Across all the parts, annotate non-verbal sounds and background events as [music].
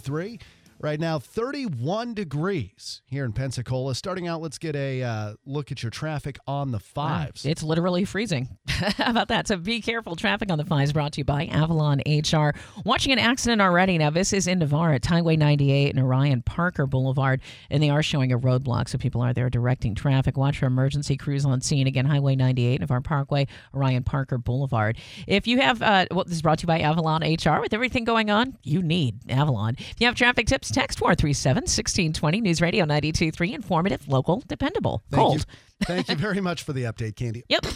three. Right now, 31 degrees here in Pensacola. Starting out, let's get a uh, look at your traffic on the fives. It's literally freezing. [laughs] How about that? So be careful. Traffic on the fives brought to you by Avalon HR. Watching an accident already. Now, this is in Navarre at Highway 98 and Orion Parker Boulevard, and they are showing a roadblock, so people are there directing traffic. Watch for emergency crews on scene. Again, Highway 98, Navarre Parkway, Orion Parker Boulevard. If you have, uh, well, this is brought to you by Avalon HR. With everything going on, you need Avalon. If you have traffic tips, text 437 1620 News Radio 923. Informative, local, dependable. Thank Cold. You. [laughs] Thank you very much for the update, Candy. Yep.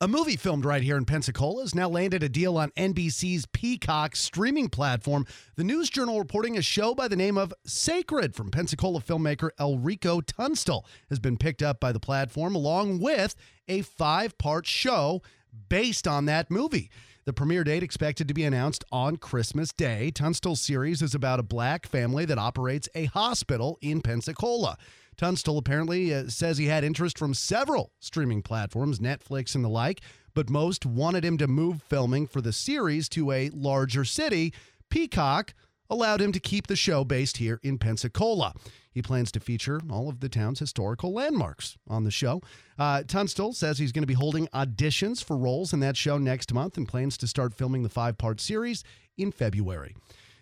A movie filmed right here in Pensacola has now landed a deal on NBC's Peacock streaming platform. The News Journal reporting a show by the name of Sacred from Pensacola filmmaker Elrico Tunstall has been picked up by the platform along with a five part show based on that movie. The premiere date expected to be announced on Christmas Day. Tunstall series is about a black family that operates a hospital in Pensacola. Tunstall apparently uh, says he had interest from several streaming platforms, Netflix and the like, but most wanted him to move filming for the series to a larger city. Peacock allowed him to keep the show based here in Pensacola. He plans to feature all of the town's historical landmarks on the show. Uh, Tunstall says he's going to be holding auditions for roles in that show next month and plans to start filming the five part series in February.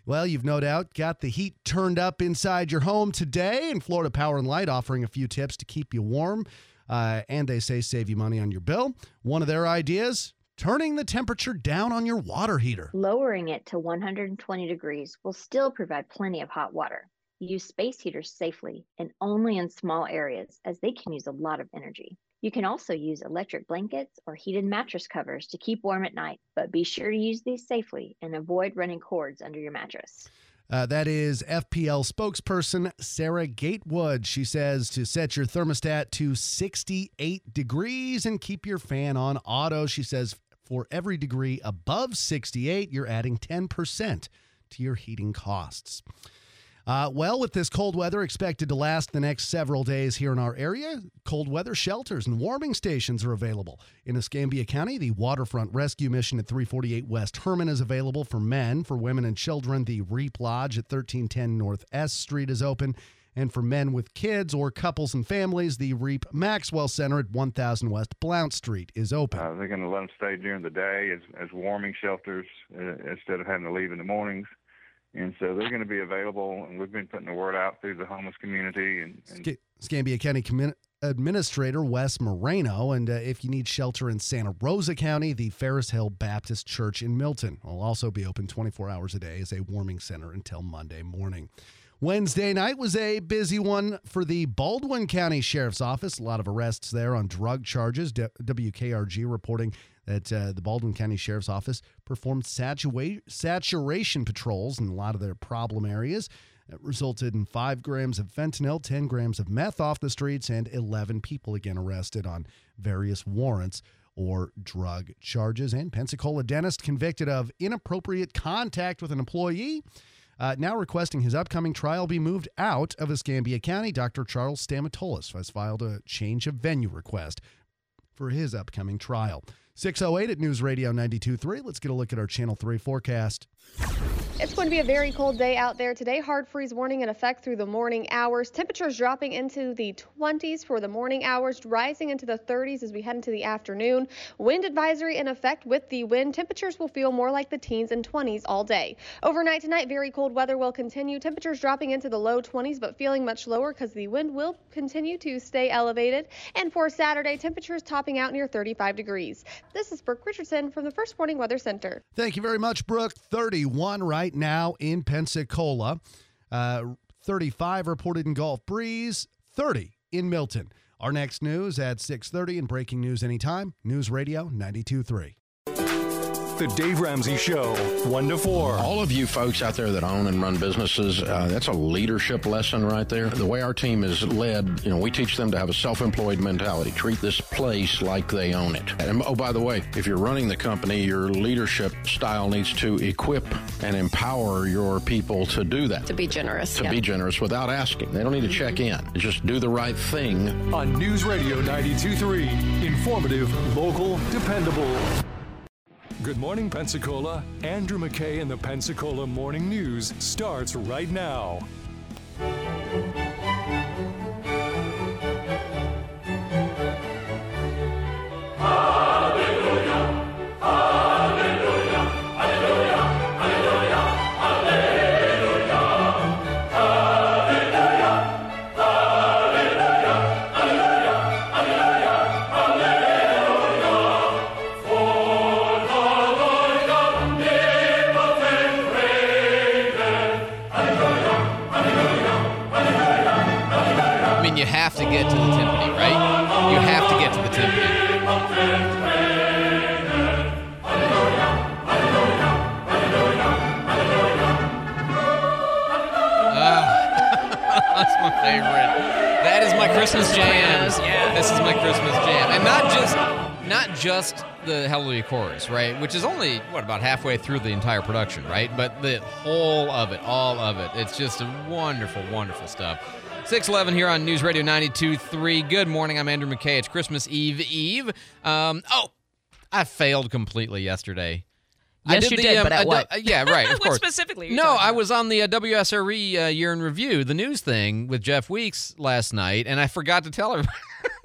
Well, you've no doubt got the heat turned up inside your home today, and Florida Power and Light offering a few tips to keep you warm. Uh, and they say save you money on your bill. One of their ideas turning the temperature down on your water heater. Lowering it to 120 degrees will still provide plenty of hot water. Use space heaters safely and only in small areas as they can use a lot of energy. You can also use electric blankets or heated mattress covers to keep warm at night, but be sure to use these safely and avoid running cords under your mattress. Uh, that is FPL spokesperson Sarah Gatewood. She says to set your thermostat to 68 degrees and keep your fan on auto. She says for every degree above 68, you're adding 10% to your heating costs. Uh, well, with this cold weather expected to last the next several days here in our area, cold weather shelters and warming stations are available. In Escambia County, the Waterfront Rescue Mission at 348 West Herman is available for men. For women and children, the Reap Lodge at 1310 North S Street is open. And for men with kids or couples and families, the Reap Maxwell Center at 1000 West Blount Street is open. Uh, they're going to let them stay during the day as, as warming shelters uh, instead of having to leave in the mornings and so they're going to be available. And we've been putting the word out through the homeless community. And, and Escambia County Commun- Administrator Wes Moreno, and uh, if you need shelter in Santa Rosa County, the Ferris Hill Baptist Church in Milton will also be open 24 hours a day as a warming center until Monday morning. Wednesday night was a busy one for the Baldwin County Sheriff's Office. A lot of arrests there on drug charges. WKRG reporting that uh, the Baldwin County Sheriff's Office performed satua- saturation patrols in a lot of their problem areas. It resulted in five grams of fentanyl, 10 grams of meth off the streets, and 11 people again arrested on various warrants or drug charges. And Pensacola dentist convicted of inappropriate contact with an employee. Uh, now requesting his upcoming trial be moved out of Escambia County, Dr. Charles Stamatoulis has filed a change of venue request for his upcoming trial. 608 at News Radio 92.3. Let's get a look at our Channel 3 forecast. It's going to be a very cold day out there today. Hard freeze warning in effect through the morning hours. Temperatures dropping into the 20s for the morning hours, rising into the 30s as we head into the afternoon. Wind advisory in effect with the wind. Temperatures will feel more like the teens and 20s all day. Overnight tonight, very cold weather will continue. Temperatures dropping into the low 20s, but feeling much lower because the wind will continue to stay elevated. And for Saturday, temperatures topping out near 35 degrees. This is Brooke Richardson from the First Warning Weather Center. Thank you very much, Brooke. 31 right now in Pensacola. Uh, 35 reported in Gulf Breeze, 30 in Milton. Our next news at 6:30 and breaking news anytime. News Radio 92.3. The Dave Ramsey Show, 1 to 4. All of you folks out there that own and run businesses, uh, that's a leadership lesson right there. The way our team is led, you know, we teach them to have a self employed mentality. Treat this place like they own it. And oh, by the way, if you're running the company, your leadership style needs to equip and empower your people to do that. To be generous. To yeah. be generous without asking. They don't need to check in. Just do the right thing. On News Radio 92.3, informative, local, dependable. Good morning, Pensacola. Andrew McKay and the Pensacola Morning News starts right now. Which is only what about halfway through the entire production, right? But the whole of it, all of it. It's just wonderful, wonderful stuff. 611 here on News Radio 92.3. Good morning. I'm Andrew McKay. It's Christmas Eve Eve. Um, oh, I failed completely yesterday. I Yes, you the, did, um, but at uh, what? uh, yeah, right. [laughs] Of What course. specifically No, I was on the uh, WSRE uh, year in review, the news thing with Jeff Weeks last night, and I forgot to tell everybody. [laughs]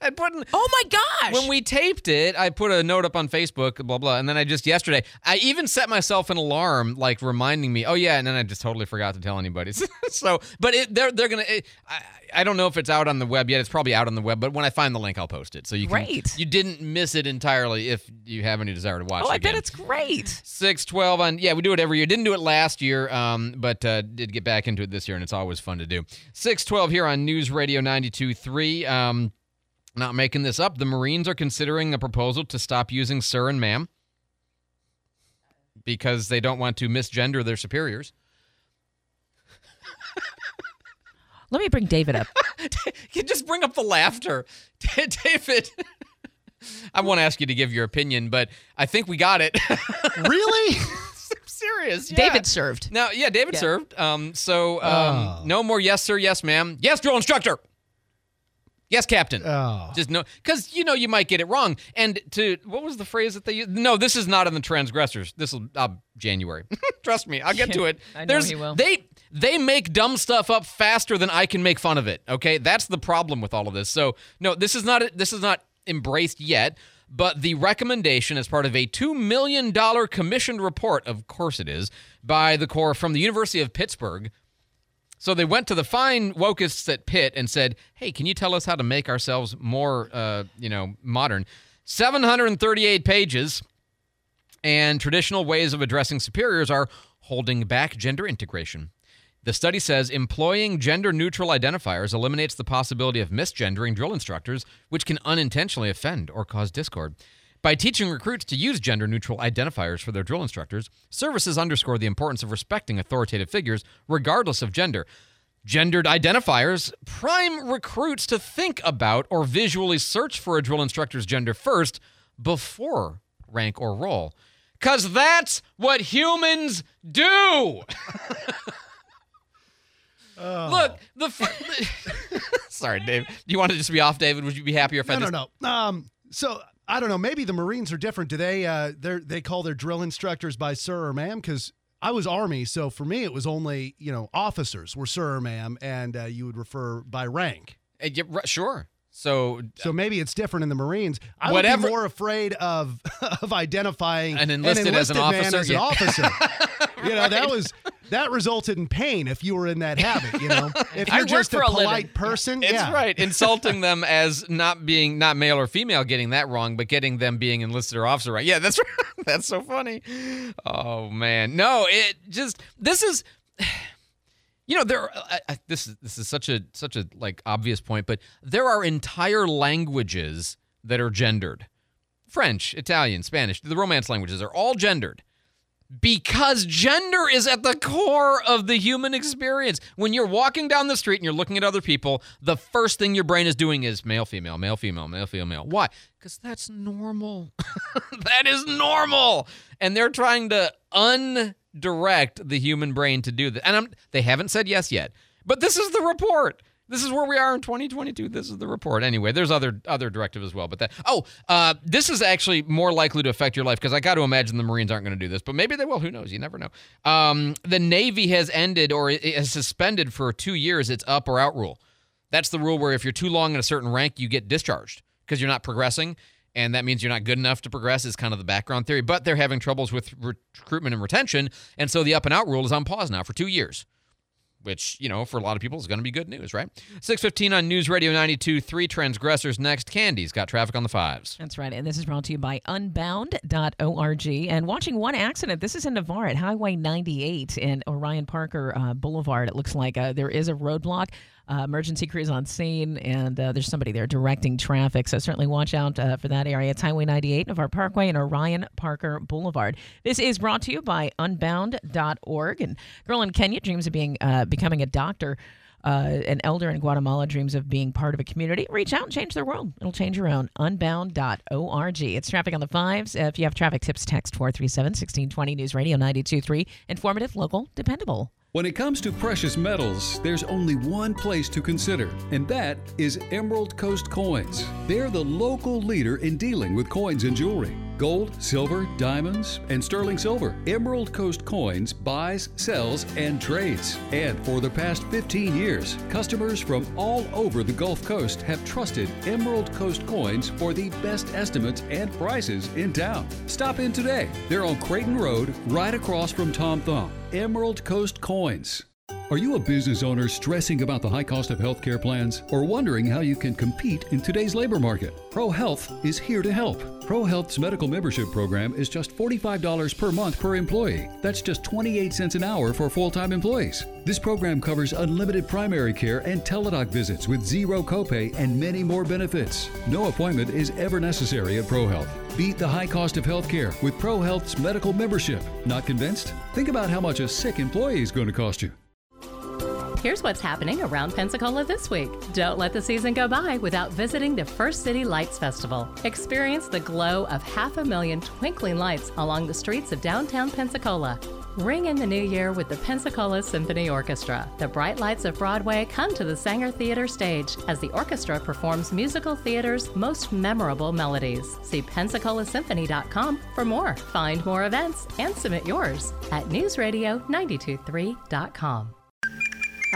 I put in, Oh my gosh! when we taped it, I put a note up on Facebook, blah blah, and then I just yesterday, I even set myself an alarm, like reminding me. Oh yeah, and then I just totally forgot to tell anybody. [laughs] so, but it, they're they're gonna. It, I, I don't know if it's out on the web yet. It's probably out on the web, but when I find the link, I'll post it. So you can, Great. you didn't miss it entirely if you have any desire to watch. oh, it I again. bet it's great. Six twelve on yeah we do it every year. Didn't do it last year, um, but uh, did get back into it this year, and it's always fun to do. Six twelve here on News Radio ninety two three. Um, not making this up. The Marines are considering a proposal to stop using sir and ma'am because they don't want to misgender their superiors. Let me bring David up. [laughs] you just bring up the laughter, [laughs] David. I won't ask you to give your opinion, but I think we got it. [laughs] really? I'm serious. yeah. David served. Now, yeah, David Yeah. served. Um, so um, Oh. no more yes sir, yes ma'am, yes drill instructor, yes captain. Oh. Just no, because you know you might get it wrong. And to what was the phrase that they used? No, this is not in the transgressors. This will uh, January. [laughs] Trust me, I'll get to it. [laughs] I know he will. They they make dumb stuff up faster than I can make fun of it. Okay, that's the problem with all of this. So no, this is not this is not embraced yet. But the recommendation, as part of a $2 million commissioned report, of course it is, by the Corps from the University of Pittsburgh, so they went to the fine wokeists at Pitt and said, "Hey, can you tell us how to make ourselves more, uh, you know, modern?" 738 pages, and traditional ways of addressing superiors are holding back gender integration. The study says employing gender neutral identifiers eliminates the possibility of misgendering drill instructors, which can unintentionally offend or cause discord. By teaching recruits to use gender neutral identifiers for their drill instructors, services underscore the importance of respecting authoritative figures regardless of gender. Gendered identifiers prime recruits to think about or visually search for a drill instructor's gender first before rank or role. Because that's what humans do. [laughs] Look, the. Fir- [laughs] Sorry, Dave. Do you want to just be off, David? Would you be happier if I No, just. no, no. Um, so I don't know. Maybe the Marines are different. Do they? Uh, they they call their drill instructors by sir or ma'am? Because I was Army, so for me it was only you know officers were sir or ma'am, and uh, you would refer by rank. Uh, yeah, right, sure. So, So maybe it's different in the Marines. I would be more afraid of [laughs] of identifying An enlisted as an man officer, as yeah. an officer. [laughs] [laughs] you know that was that resulted in pain if you were in that habit. You know, [laughs] if you're work just a for a living. polite person, it's yeah, right. [laughs] Insulting them as not being, not male or female, getting that wrong, but getting them being enlisted or officer right. Yeah, that's right. That's so funny. Oh, man. No, it just, this is. [sighs] You know, there. Are, I, I, this is this is such a such a like obvious point, but there are entire languages that are gendered. French, Italian, Spanish, the Romance languages are all gendered because gender is at the core of the human experience. When you're walking down the street and you're looking at other people, the first thing your brain is doing is male, female, male, female, male, female. Why? Because that's normal. [laughs] that is normal. And they're trying to undirect the human brain to do that. And I'm, they haven't said yes yet, but this is the report. This is where we are in 2022. This is the report. Anyway, there's other other directive as well, but that oh, uh, this is actually more likely to affect your life because I got to imagine the Marines aren't going to do this, but maybe they will. Who knows? You never know. Um, the Navy has ended or has suspended for two years its up or out rule. That's the rule where if you're too long in a certain rank, you get discharged because you're not progressing, and that means you're not good enough to progress. Is kind of the background theory, but they're having troubles with recruitment and retention, and so the up and out rule is on pause now for two years which, you know, for a lot of people is going to be good news, right? 615 on News Radio 92, three transgressors next. Candy's got traffic on the fives. That's right. And this is brought to you by unbound.org. And watching one accident, this is in Navarre at Highway 98 in Orion Parker uh, Boulevard. It looks like uh, there is a roadblock. Uh, emergency crews on scene, and uh, there's somebody there directing traffic. So certainly watch out uh, for that area. It's Highway 98, Navarre Parkway, and Orion Parker Boulevard. This is brought to you by Unbound.org. And girl in Kenya dreams of being uh, becoming a doctor. Uh, an elder in Guatemala dreams of being part of a community, reach out and change their world. It'll change your own. Unbound.org. It's traffic on the fives. If you have traffic tips, text 437 1620 News Radio 923. Informative, local, dependable. When it comes to precious metals, there's only one place to consider, and that is Emerald Coast Coins. They're the local leader in dealing with coins and jewelry gold, silver, diamonds, and sterling silver. Emerald Coast Coins buys, sells, and trades. And for the past 15 years, customers from all over the Gulf Coast have trusted Emerald Coast Coins for the best estimates and prices in town. Stop in today. They're on Creighton Road, right across from Tom Thumb. Emerald Coast Coins. Are you a business owner stressing about the high cost of healthcare plans or wondering how you can compete in today's labor market? ProHealth is here to help. ProHealth's medical membership program is just $45 per month per employee. That's just 28 cents an hour for full-time employees. This program covers unlimited primary care and teledoc visits with zero copay and many more benefits. No appointment is ever necessary at ProHealth. Beat the high cost of healthcare with ProHealth's medical membership. Not convinced? Think about how much a sick employee is going to cost you. Here's what's happening around Pensacola this week. Don't let the season go by without visiting the First City Lights Festival. Experience the glow of half a million twinkling lights along the streets of downtown Pensacola. Ring in the new year with the Pensacola Symphony Orchestra. The bright lights of Broadway come to the Saenger Theater stage as the orchestra performs musical theater's most memorable melodies. See PensacolaSymphony.com for more. Find more events and submit yours at NewsRadio923.com.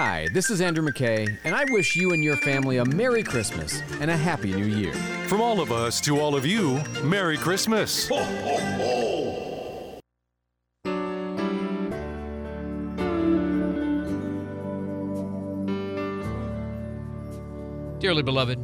Hi, this is Andrew McKay, and I wish you and your family a Merry Christmas and a Happy New Year. From all of us to all of you, Merry Christmas. Ho, ho, ho. Dearly beloved,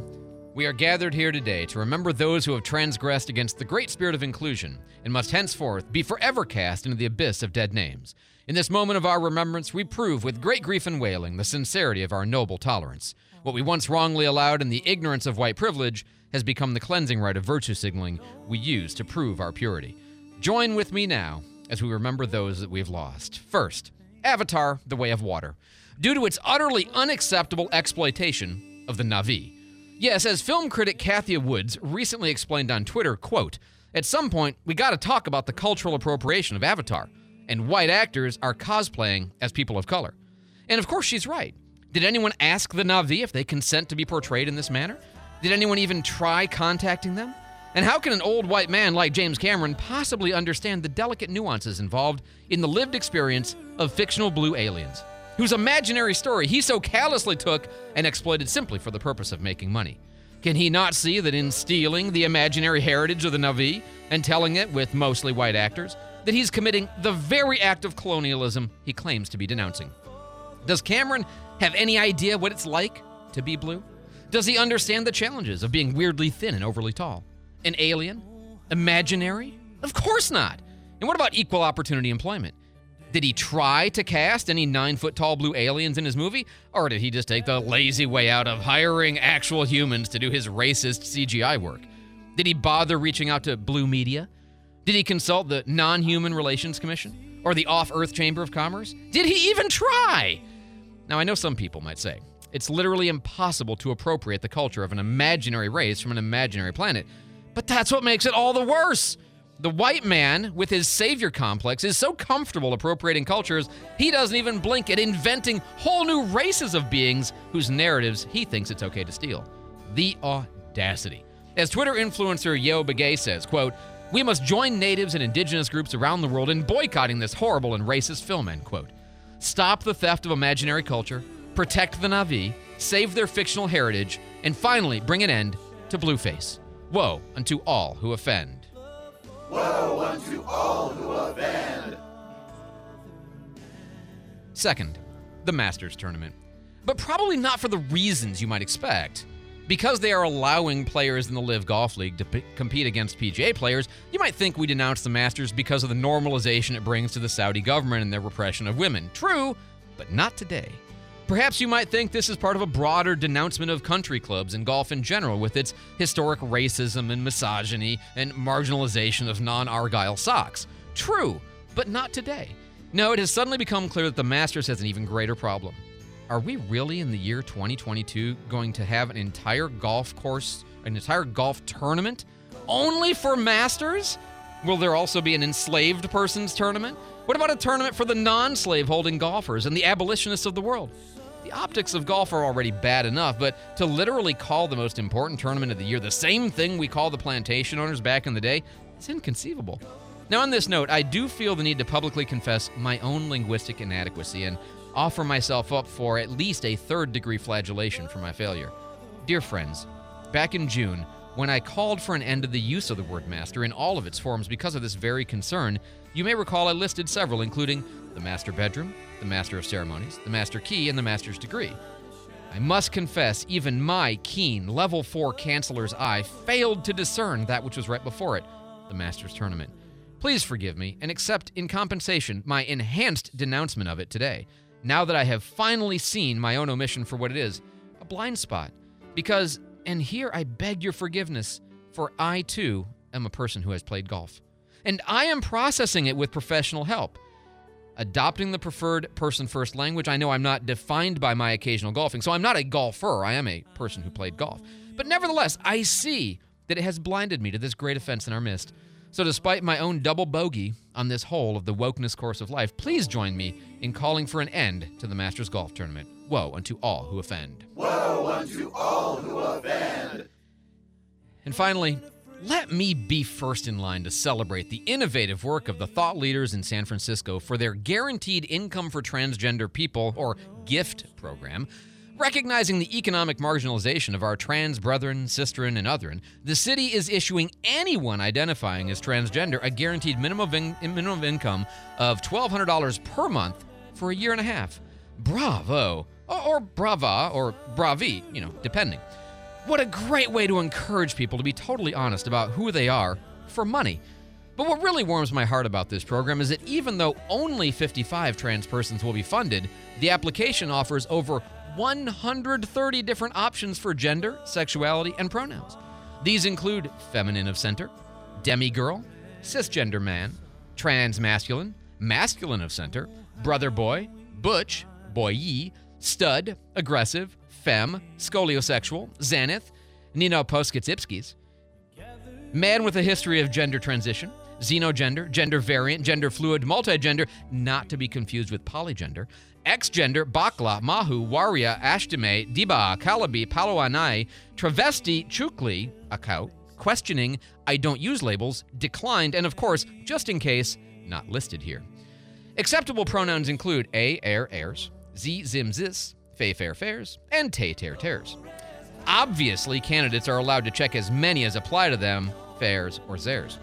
we are gathered here today to remember those who have transgressed against the great spirit of inclusion and must henceforth be forever cast into the abyss of dead names. In this moment of our remembrance, we prove with great grief and wailing the sincerity of our noble tolerance. What we once wrongly allowed in the ignorance of white privilege has become the cleansing rite of virtue signaling we use to prove our purity. Join with me now as we remember those that we've lost. First, Avatar, The Way of Water. Due to its utterly unacceptable exploitation of the Na'vi. Yes, as film critic Kathia Woods recently explained on Twitter, quote, at some point, we got to talk about the cultural appropriation of Avatar and white actors are cosplaying as people of color. And of course, she's right. Did anyone ask the Na'vi if they consent to be portrayed in this manner? Did anyone even try contacting them? And how can an old white man like James Cameron possibly understand the delicate nuances involved in the lived experience of fictional blue aliens, whose imaginary story he so callously took and exploited simply for the purpose of making money? Can he not see that in stealing the imaginary heritage of the Na'vi and telling it with mostly white actors, that he's committing the very act of colonialism he claims to be denouncing. Does Cameron have any idea what it's like to be blue? Does he understand the challenges of being weirdly thin and overly tall? An alien? Imaginary? Of course not. And what about equal opportunity employment? Did he try to cast any nine foot tall blue aliens in his movie? Or did he just take the lazy way out of hiring actual humans to do his racist CGI work? Did he bother reaching out to blue media? Did he consult the Non Human Relations Commission or the Off Earth Chamber of Commerce? Did he even try? Now, I know some people might say it's literally impossible to appropriate the culture of an imaginary race from an imaginary planet, but that's what makes it all the worse. The white man, with his savior complex, is so comfortable appropriating cultures, he doesn't even blink at inventing whole new races of beings whose narratives he thinks it's okay to steal. The audacity. As Twitter influencer Yo Begay says, quote, we must join natives and indigenous groups around the world in boycotting this horrible and racist film, end quote. Stop the theft of imaginary culture, protect the Na'vi, save their fictional heritage, and finally bring an end to blueface. Woe unto all who offend. Woe unto all who offend. Second, the Masters Tournament. But probably not for the reasons you might expect. Because they are allowing players in the LIV Golf League to p- compete against PGA players, you might think we denounce the Masters because of the normalization it brings to the Saudi government and their repression of women. True, but not today. Perhaps you might think this is part of a broader denouncement of country clubs and golf in general, with its historic racism and misogyny and marginalization of non Argyle socks. True, but not today. No, it has suddenly become clear that the Masters has an even greater problem. Are we really in the year 2022 going to have an entire golf course, an entire golf tournament only for Masters? Will there also be an enslaved persons tournament? What about a tournament for the non slave holding golfers and the abolitionists of the world? The optics of golf are already bad enough, but to literally call the most important tournament of the year the same thing we call the plantation owners back in the day is inconceivable. Now, on this note, I do feel the need to publicly confess my own linguistic inadequacy and offer myself up for at least a third degree flagellation for my failure. Dear friends, back in June, when I called for an end to the use of the word master in all of its forms because of this very concern, you may recall I listed several, including the master bedroom, the master of ceremonies, the master key, and the master's degree. I must confess, even my keen level 4 canceller's eye failed to discern that which was right before it the master's tournament. Please forgive me and accept in compensation my enhanced denouncement of it today now that I have finally seen my own omission for what it is a blind spot. Because, and here I beg your forgiveness, for I too am a person who has played golf. And I am processing it with professional help. Adopting the preferred person first language, I know I'm not defined by my occasional golfing, so I'm not a golfer. I am a person who played golf. But nevertheless, I see that it has blinded me to this great offense in our midst. So, despite my own double bogey on this whole of the wokeness course of life, please join me in calling for an end to the Masters Golf Tournament. Woe unto all who offend. Woe unto all who offend. And finally, let me be first in line to celebrate the innovative work of the thought leaders in San Francisco for their Guaranteed Income for Transgender People, or GIFT program. Recognizing the economic marginalization of our trans brethren, sisterin, and otherin, the city is issuing anyone identifying as transgender a guaranteed minimum in- minimum income of $1,200 per month for a year and a half. Bravo! Or, or brava, or bravi, you know, depending. What a great way to encourage people to be totally honest about who they are for money. But what really warms my heart about this program is that even though only 55 trans persons will be funded, the application offers over 130 different options for gender, sexuality, and pronouns. These include feminine of center, demigirl, cisgender man, trans masculine, masculine of center, brother boy, butch, boyee, stud, aggressive, femme, scoliosexual, xanith, Nino Poskitsipskis, man with a history of gender transition, xenogender, gender variant, gender fluid, multigender, not to be confused with polygender, X-gender, Bakla, Mahu, Waria, Ashtime, Diba, Kalabi, Paloanai, Travesti, Chukli, Akau, questioning, I don't use labels, declined, and of course, just in case, not listed here. Acceptable pronouns include a, air, airs, z, zim, zis, fe, fair, fairs, and te, ter, tears. Obviously, candidates are allowed to check as many as apply to them, fairs, or zairs.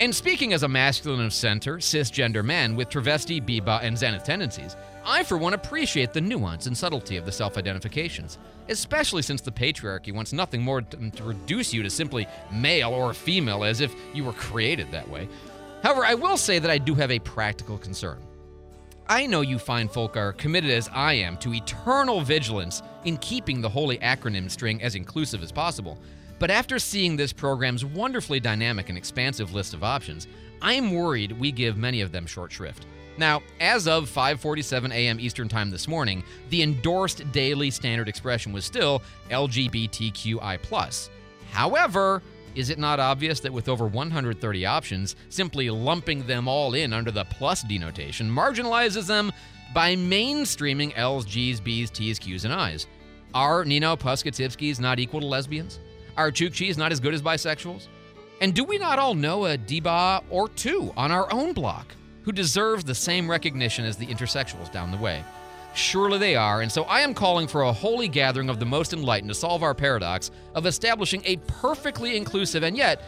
And speaking as a masculine of center, cisgender man with travesti, biba, and zenith tendencies, I, for one, appreciate the nuance and subtlety of the self identifications, especially since the patriarchy wants nothing more than to reduce you to simply male or female as if you were created that way. However, I will say that I do have a practical concern. I know you fine folk are committed as I am to eternal vigilance in keeping the holy acronym string as inclusive as possible. But after seeing this program's wonderfully dynamic and expansive list of options, I'm worried we give many of them short shrift. Now, as of 5:47 a.m. Eastern Time this morning, the endorsed daily standard expression was still LGBTQI+. However, Is it not obvious that with over 130 options, simply lumping them all in under the plus denotation marginalizes them by mainstreaming L's, G's, B's, T's, Q's, and I's? Are Nino Puskatipskis not equal to lesbians? Are Chukchis not as good as bisexuals? And do we not all know a Deba or two on our own block who deserves the same recognition as the intersexuals down the way? Surely they are, and so I am calling for a holy gathering of the most enlightened to solve our paradox of establishing a perfectly inclusive and yet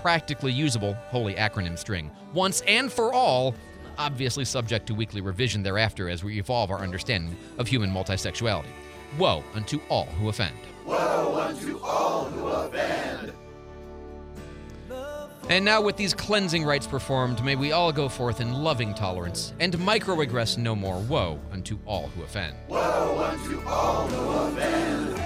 practically usable holy acronym string, once and for all, obviously subject to weekly revision thereafter as we evolve our understanding of human multisexuality. Woe unto all who offend. Woe unto all who offend. And now, with these cleansing rites performed, may we all go forth in loving tolerance and microaggress no more. Woe unto all who offend. Woe unto all who offend.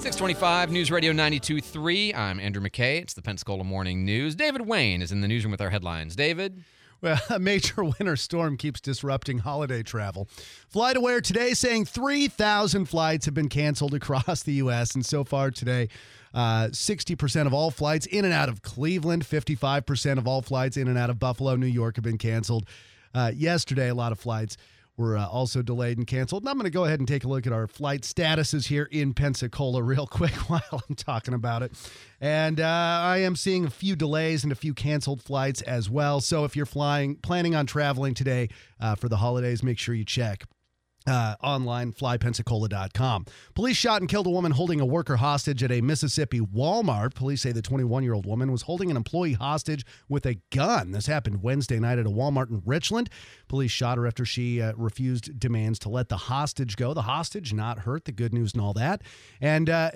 625 News Radio 92.3. I'm Andrew McKay. It's the Pensacola Morning News. David Wayne is in the newsroom with our headlines. David? Well, [laughs] a major [laughs] winter storm keeps disrupting holiday travel. FlightAware today saying 3,000 flights have been canceled across the U.S. And so far today, uh, 60% of all flights in and out of Cleveland, 55% of all flights in and out of Buffalo, New York have been canceled. Uh, yesterday, a lot of flights were uh, also delayed and canceled. And I'm going to go ahead and take a look at our flight statuses here in Pensacola [laughs] real quick while I'm talking about it. And uh, I am seeing a few delays and a few canceled flights as well. So if you're flying, planning on traveling today uh, for the holidays, make sure you check. Uh, online, flypensacola.com. Police shot and killed a woman holding a worker hostage at a Mississippi Walmart. Police say the 21 year old woman was holding an employee hostage with a gun. This happened Wednesday night at a Walmart in Richland. Police shot her after she uh, refused demands to let the hostage go. The hostage not hurt, the good news and all that. And, uh,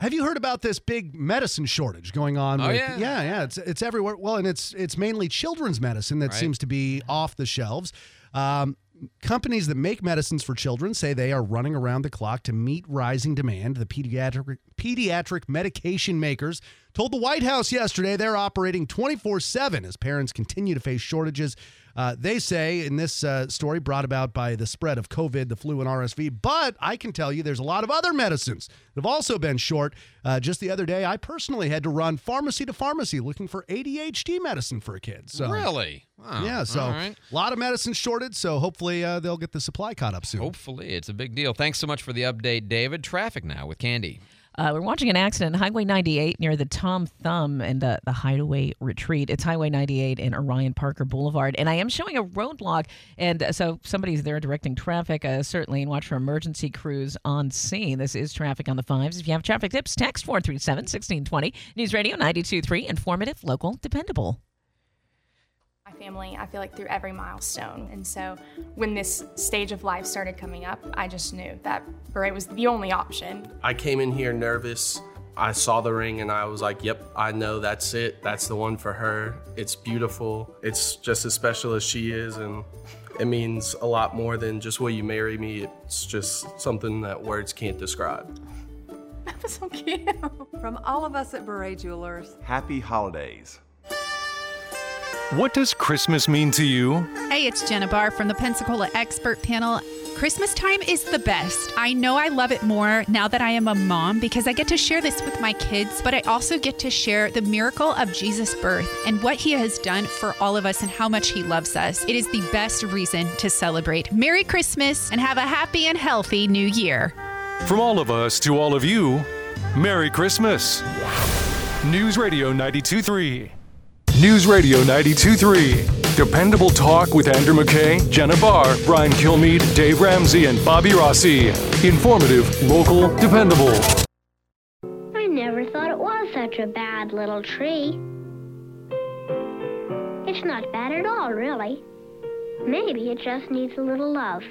have you heard about this big medicine shortage going on? Oh, with, yeah. yeah, yeah. It's it's everywhere. Well, and it's it's mainly children's medicine that Right. seems to be off the shelves. Um, companies that make medicines for children say they are running around the clock to meet rising demand. The pediatric pediatric medication makers told the White House yesterday they're operating 24/7 as parents continue to face shortages. Uh, they say in this uh, story brought about by the spread of COVID, the flu, and RSV. But I can tell you there's a lot of other medicines that have also been short. Uh, just the other day, I personally had to run pharmacy to pharmacy looking for ADHD medicine for a kid. So Really? Wow. yeah, so right. a lot of medicine shorted. So hopefully uh, they'll get the supply caught up soon. Hopefully, it's a big deal. Thanks so much for the update, David. Traffic now with Candy. Uh, we're watching an accident Highway 98 near the Tom Thumb and uh, the Hideaway Retreat. It's Highway 98 and Orion Parker Boulevard. And I am showing a roadblock. And uh, so somebody's there directing traffic, uh, certainly, and watch for emergency crews on scene. This is traffic on the fives. If you have traffic tips, text 437 1620. News Radio 923, informative, local, dependable. My family, I feel like through every milestone. And so when this stage of life started coming up, I just knew that beret was the only option. I came in here nervous. I saw the ring and I was like, yep, I know that's it. That's the one for her. It's beautiful. It's just as special as she is. And it means a lot more than just will you marry me. It's just something that words can't describe. [laughs] That was so cute. From all of us at Beret Jewelers, Happy holidays. What does Christmas mean to you? Hey, it's Jenna Barr from the Pensacola Expert Panel. Christmas time is the best. I know I love it more now that I am a mom because I get to share this with my kids, but I also get to share the miracle of Jesus' birth and what he has done for all of us and how much he loves us. It is the best reason to celebrate. Merry Christmas and have a happy and healthy new year. From all of us to all of you, Merry Christmas. News Radio 923. News Radio 923. Dependable talk with Andrew McKay, Jenna Barr, Brian Kilmeade, Dave Ramsey, and Bobby Rossi. Informative, local, dependable. I never thought it was such a bad little tree. It's not bad at all, really. Maybe it just needs a little love.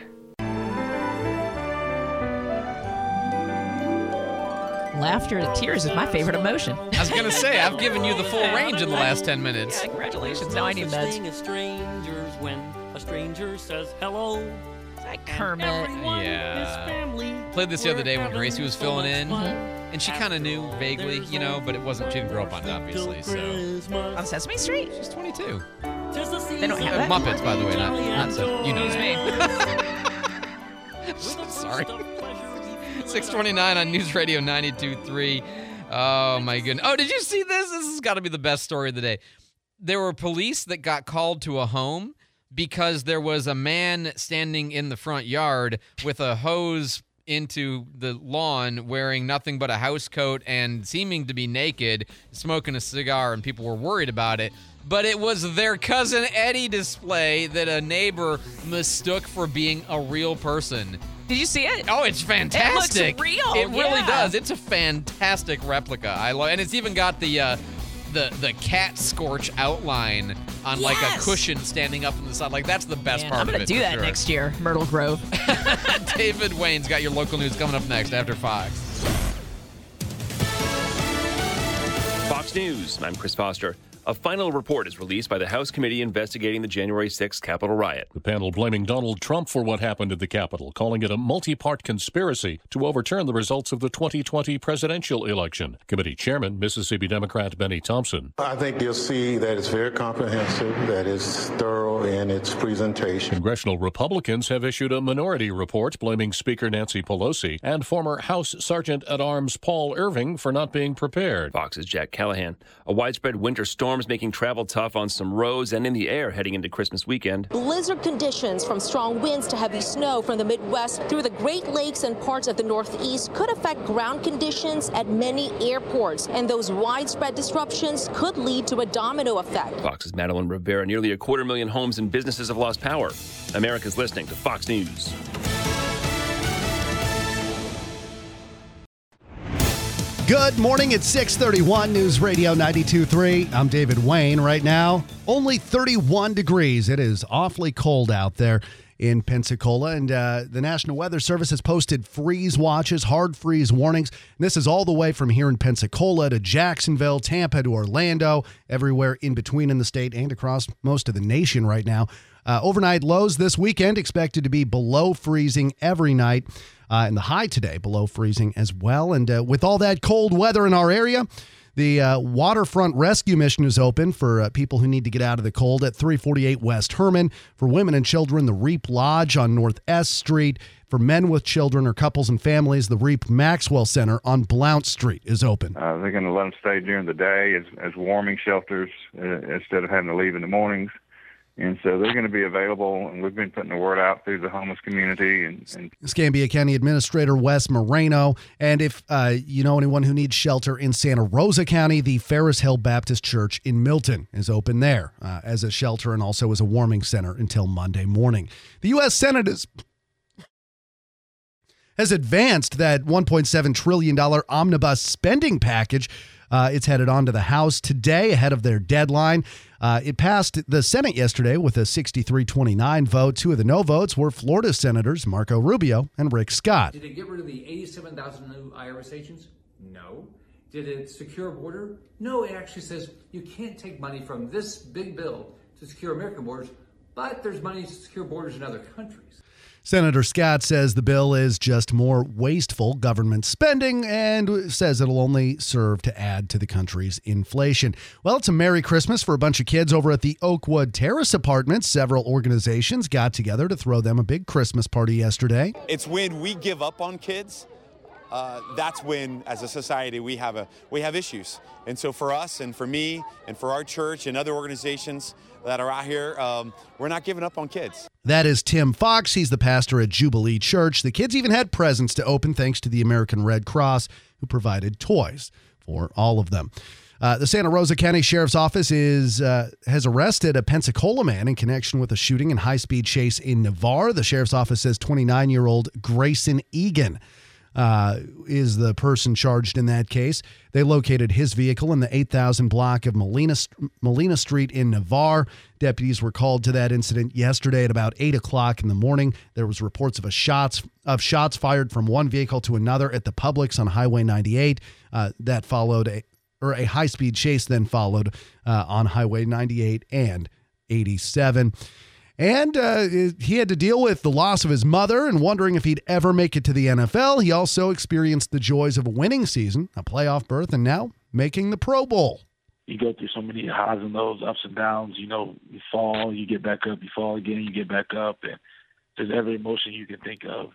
Laughter to tears is my favorite emotion. I was going to say, I've given you the full range in the last 10 minutes. Yeah, congratulations. Now I need meds. Thing as strangers when a stranger says hello. Kermit. Yeah. Played this the other day when Gracie was filling in, and she kind of knew vaguely, you know, but it wasn't, she didn't grow up on it, obviously, so. On Sesame Street? She's 22. They don't have Uh, that. Muppets, by the way, not, not so, you know Excuse me. [laughs] Sorry. 629 on News Radio 92.3. Oh, my goodness. Oh, did you see this? This has got to be the best story of the day. There were police that got called to a home because there was a man standing in the front yard with a hose into the lawn wearing nothing but a house coat and seeming to be naked, smoking a cigar, and people were worried about it. But it was their cousin Eddie display that a neighbor mistook for being a real person. Did you see it? Oh, it's fantastic. It looks real. It really yeah. does. It's a fantastic replica. I love, and it's even got the uh, the the cat scorch outline on like a cushion standing up in the side. Like that's the best Man, part I'm gonna it. do that sure. next year, Myrtle Grove. [laughs] David Wayne's got your local news coming up next after Fox. Fox News. I'm Chris Foster. A final report is released by the House committee investigating the January 6th Capitol riot. The panel blaming Donald Trump for what happened at the Capitol, calling it a multi part conspiracy to overturn the results of the 2020 presidential election. Committee Chairman, Mississippi Democrat Bennie Thompson. I think you'll see that it's very comprehensive, that it's thorough in its presentation. Congressional Republicans have issued a minority report blaming Speaker Nancy Pelosi and former House Sergeant at Arms Paul Irving for not being prepared. Fox's Jack Callahan. A widespread winter storm is making travel tough on some roads and in the air heading into Christmas weekend. Blizzard conditions from strong winds to heavy snow from the Midwest through the Great Lakes and parts of the Northeast could affect ground conditions at many airports, and those widespread disruptions could lead to a domino effect. Fox's Madeline Rivera. Nearly a quarter million homes and businesses have lost power. America's listening to Fox News. Good morning. It's 631 News Radio 92.3. I'm David Wayne. Right now, only 31 degrees. It is awfully cold out there in Pensacola. And uh, the National Weather Service has posted freeze watches, hard freeze warnings. And this is all the way from here in Pensacola to Jacksonville, Tampa to Orlando, everywhere in between in the state and across most of the nation right now. Uh, overnight lows this weekend expected to be below freezing every night. Uh, and the high today below freezing as well. And uh, with all that cold weather in our area, the uh, waterfront rescue mission is open for uh, people who need to get out of the cold at 348 West Herman. For women and children, the Reap Lodge on North S Street. For men with children or couples and families, the Reap Maxwell Center on Blount Street is open. Uh, they're going to let them stay during the day as, as warming shelters uh, instead of having to leave in the mornings. And so they're going to be available, and we've been putting the word out through the homeless community. And, and County Administrator Wes Moreno. And if uh, you know anyone who needs shelter in Santa Rosa County, the Ferris Hill Baptist Church in Milton is open there uh, as a shelter and also as a warming center until Monday morning. The U.S. Senate is has advanced that $1.7 trillion omnibus spending package. Uh, it's headed on to the House today ahead of their deadline. Uh, it passed the Senate yesterday with a 63 29 vote. Two of the no votes were Florida Senators Marco Rubio and Rick Scott. Did it get rid of the 87,000 new IRS agents? No. Did it secure a border? No, it actually says you can't take money from this big bill to secure American borders, but there's money to secure borders in other countries. Senator Scott says the bill is just more wasteful government spending and says it'll only serve to add to the country's inflation. Well, it's a Merry Christmas for a bunch of kids over at the Oakwood Terrace Apartments. Several organizations got together to throw them a big Christmas party yesterday. It's when we give up on kids. Uh, that's when, as a society, we have a we have issues. And so, for us, and for me, and for our church, and other organizations that are out here, um, we're not giving up on kids. That is Tim Fox. He's the pastor at Jubilee Church. The kids even had presents to open thanks to the American Red Cross, who provided toys for all of them. Uh, the Santa Rosa County Sheriff's Office is uh, has arrested a Pensacola man in connection with a shooting and high speed chase in Navarre. The sheriff's office says 29 year old Grayson Egan uh, is the person charged in that case. They located his vehicle in the 8000 block of Molina, Molina Street in Navarre. Deputies were called to that incident yesterday at about 8 o'clock in the morning. There was reports of a shots of shots fired from one vehicle to another at the Publix on Highway 98. Uh, that followed a or a high speed chase then followed uh, on Highway 98 and 87. And uh, he had to deal with the loss of his mother and wondering if he'd ever make it to the NFL. He also experienced the joys of a winning season, a playoff berth, and now making the Pro Bowl. You go through so many highs and lows, ups and downs. You know, you fall, you get back up, you fall again, you get back up, and there's every emotion you can think of.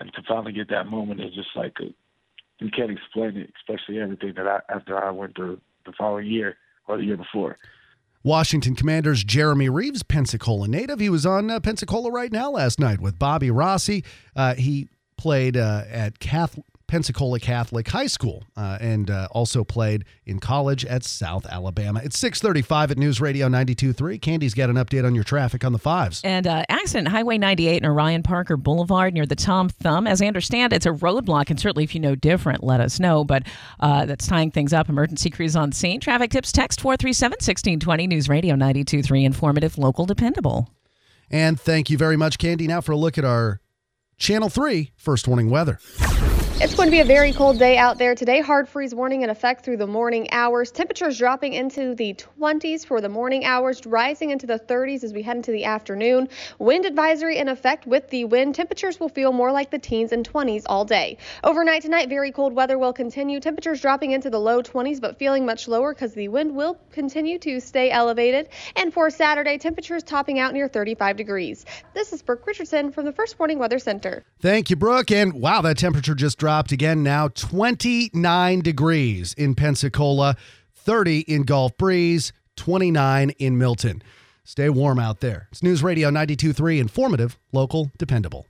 and to finally get that moment is just like a, you can't explain it, especially everything that I after I went through the following year or the year before. Washington Commanders Jeremy Reaves, Pensacola native. He was on uh, Pensacola right now last night with Bobby Rossi. Uh, he played uh, at Catholic, Pensacola Catholic High School uh, and uh, also played in college at South Alabama. It's 635 at News Radio 92.3. Candy's got an update on your traffic on the fives. And uh, accident Highway 98 and Orion Parker Boulevard near the Tom Thumb. As I understand, it's a roadblock, and certainly if you know different, let us know. But uh, that's tying things up. Emergency crews on scene. Traffic tips text 437 1620. News Radio 92.3. Informative, local, dependable. And thank you very much, Candy. Now for a look at our Channel 3 first warning weather. It's going to be a very cold day out there today. Hard freeze warning in effect through the morning hours. Temperatures dropping into the 20s for the morning hours, rising into the 30s as we head into the afternoon. Wind advisory in effect with the wind. Temperatures will feel more like the teens and 20s all day. Overnight tonight, very cold weather will continue. Temperatures dropping into the low 20s, but feeling much lower because the wind will continue to stay elevated. And for Saturday, temperatures topping out near 35 degrees. This is Brooke Richardson from the First Warning Weather Center. Thank you, Brooke. And wow, that temperature just dropped again now 29 degrees in Pensacola, 30 in Gulf Breeze, 29 in Milton. Stay warm out there. It's News Radio 92.3, informative, local, dependable.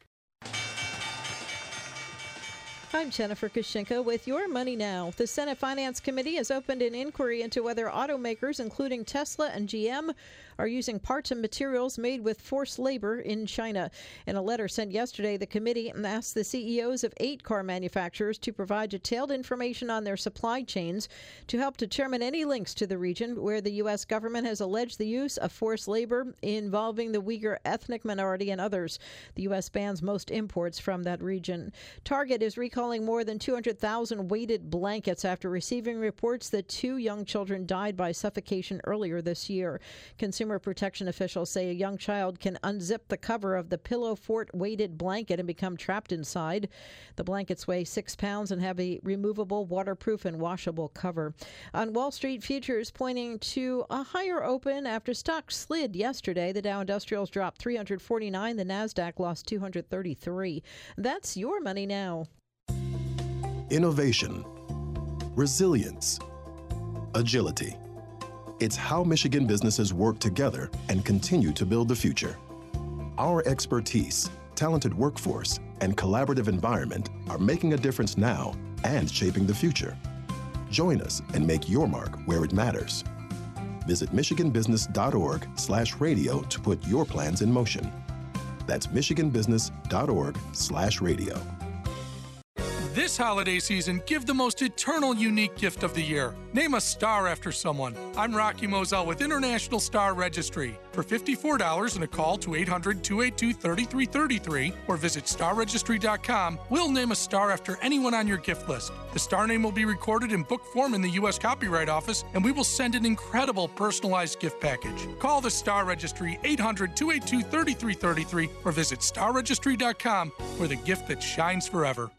I'm Jennifer Kushinka with Your Money Now. The Senate Finance Committee has opened an inquiry into whether automakers, including Tesla and GM, are using parts and materials made with forced labor in China. In a letter sent yesterday, the committee asked the CEOs of eight car manufacturers to provide detailed information on their supply chains to help determine any links to the region where the U.S. government has alleged the use of forced labor involving the Uyghur ethnic minority and others. The U.S. bans most imports from that region. Target is recalling more than 200,000 weighted blankets after receiving reports that two young children died by suffocation earlier this year. Consumer protection officials say a young child can unzip the cover of the Pillow Fort weighted blanket and become trapped inside. The blankets weigh six pounds and have a removable, waterproof, and washable cover. On Wall Street, futures pointing to a higher open after stocks slid yesterday. The Dow Industrials dropped 349, the Nasdaq lost 233. That's your money now. Innovation, resilience, agility. It's how Michigan businesses work together and continue to build the future. Our expertise, talented workforce, and collaborative environment are making a difference now and shaping the future. Join us and make your mark where it matters. Visit michiganbusiness.org/radio to put your plans in motion. That's michiganbusiness.org/radio. This holiday season, give the most eternal, unique gift of the year. Name a star after someone. I'm Rocky Moselle with International Star Registry. For $54 and a call to 800 282 3333 or visit starregistry.com, we'll name a star after anyone on your gift list. The star name will be recorded in book form in the U.S. Copyright Office, and we will send an incredible personalized gift package. Call the Star Registry 800 282 3333 or visit starregistry.com for the gift that shines forever.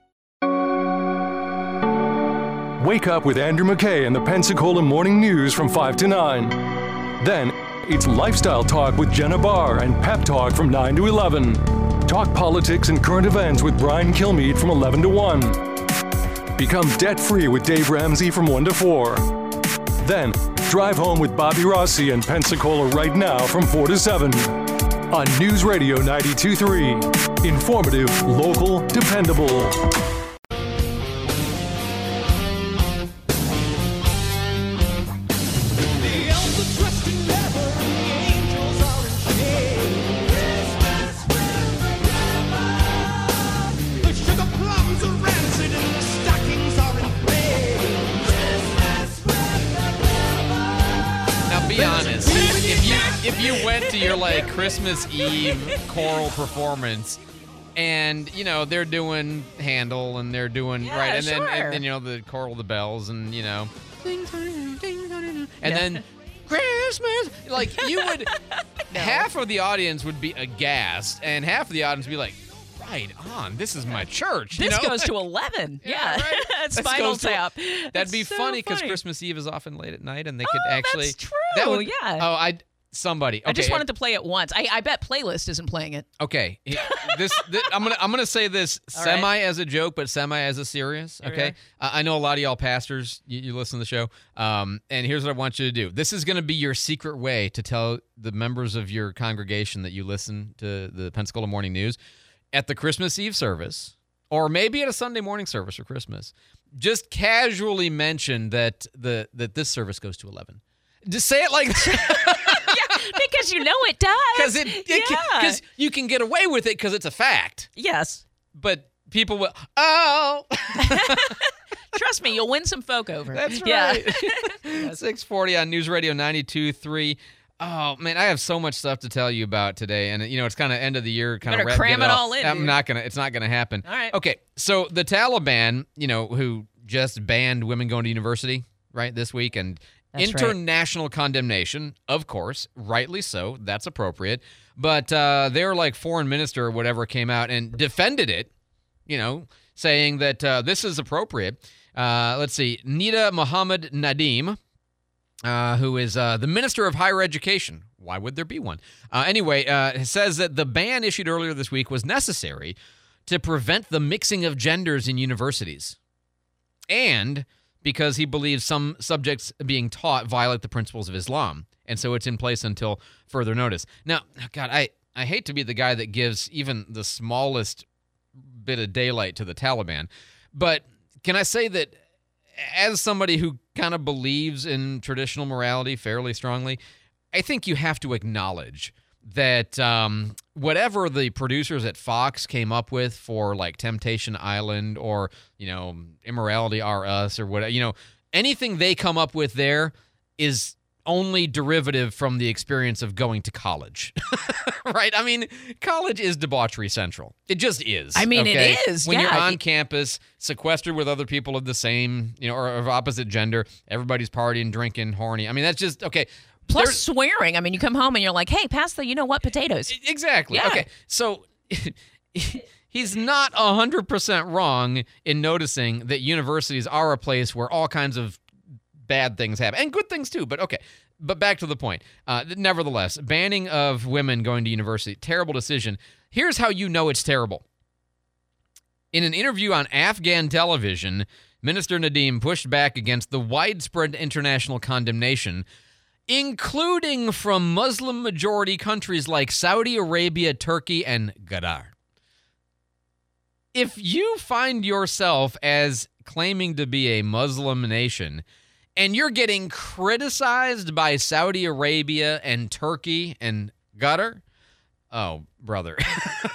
Wake up with Andrew McKay and the Pensacola Morning News from 5 to 9. Then, it's Lifestyle Talk with Jenna Barr and Pep Talk from 9 to 11. Talk politics and current events with Brian Kilmeade from 11 to 1. Become debt free with Dave Ramsey from 1 to 4. Then, drive home with Bobby Rossi and Pensacola right now from 4 to 7. On News Radio 92.3. Informative, local, dependable. Christmas Eve choral performance, and you know they're doing Handel and they're doing Yeah, right, and then and then you know the choral the bells and you know, and Yeah. then Christmas. Like you would, [laughs] half of the audience would be aghast, and half of the audience would be like, "Right on, this is my church." you This know? goes to [laughs] 11. Yeah. [laughs] This Spinal goes to- Tap. That'd That's be so funny because. Christmas Eve is often late at night, and they could Oh, actually. that's That true, would, yeah. Oh, I. somebody. Okay, I just wanted to play it once. I, I bet playlist isn't playing it. Okay, this, this I'm gonna I'm gonna say this [laughs] All semi right. as a joke, but semi as a serious. Okay, uh, I know a lot of y'all pastors. You, you listen to the show, um, and here's what I want you to do. This is gonna be your secret way to tell the members of your congregation that you listen to the Pensacola Morning News at the Christmas Eve service, or maybe at a Sunday morning service for Christmas. Just casually mention that the that this service goes to eleven. Just say it like [laughs] because you know it does. because it, it yeah. because you can get away with it because it's a fact. yes. But people will. Oh, [laughs] Trust me, you'll win some folk over. that's Yeah. right. [laughs] [laughs] Six forty on News Radio ninety two three. Oh man, I have so much stuff to tell you about today, and you know it's kind of end of the year, kind of better cram it all in, I'm dude. not gonna. It's not gonna happen. All right. Okay, so the Taliban, you know, who just banned women going to university, right, this week, and That's right. international condemnation, of course, rightly so. That's appropriate. But uh, their like foreign minister or whatever came out and defended it, you know, saying that uh, this is appropriate. Uh, let's see, Nida Mohammed Nadim, uh, who is uh, the Minister of Higher Education. Why would there be one? Uh, anyway, uh, says that the ban issued earlier this week was necessary to prevent the mixing of genders in universities, and because he believes some subjects being taught violate the principles of Islam, and so it's in place until further notice. Now, God, I I hate to be the guy that gives even the smallest bit of daylight to the Taliban, but can I say that as somebody who kind of believes in traditional morality fairly strongly, I think you have to acknowledge that um, whatever the producers at Fox came up with for like Temptation Island or you know Immorality R Us or whatever, you know, anything they come up with there is only derivative from the experience of going to college. [laughs] right? I mean, college is debauchery central. It just is. I mean, it okay? is, When you're on campus, sequestered with other people of the same, you know, or of opposite gender, everybody's partying, drinking, horny. I mean, that's just okay. Plus There's- swearing. I mean, you come home and you're like, hey, pass the, you know what, potatoes. Exactly. Yeah. Okay. So [laughs] he's not 100% wrong in noticing that universities are a place where all kinds of bad things happen and good things too. But okay. But back to the point. Uh, nevertheless, banning of women going to university, terrible decision. Here's how you know it's terrible. In an interview on Afghan television, Minister Nadim pushed back against the widespread international condemnation, including from Muslim majority countries like Saudi Arabia, Turkey, and Qatar. If you find yourself as claiming to be a Muslim nation and you're getting criticized by Saudi Arabia and Turkey and Qatar, oh, brother,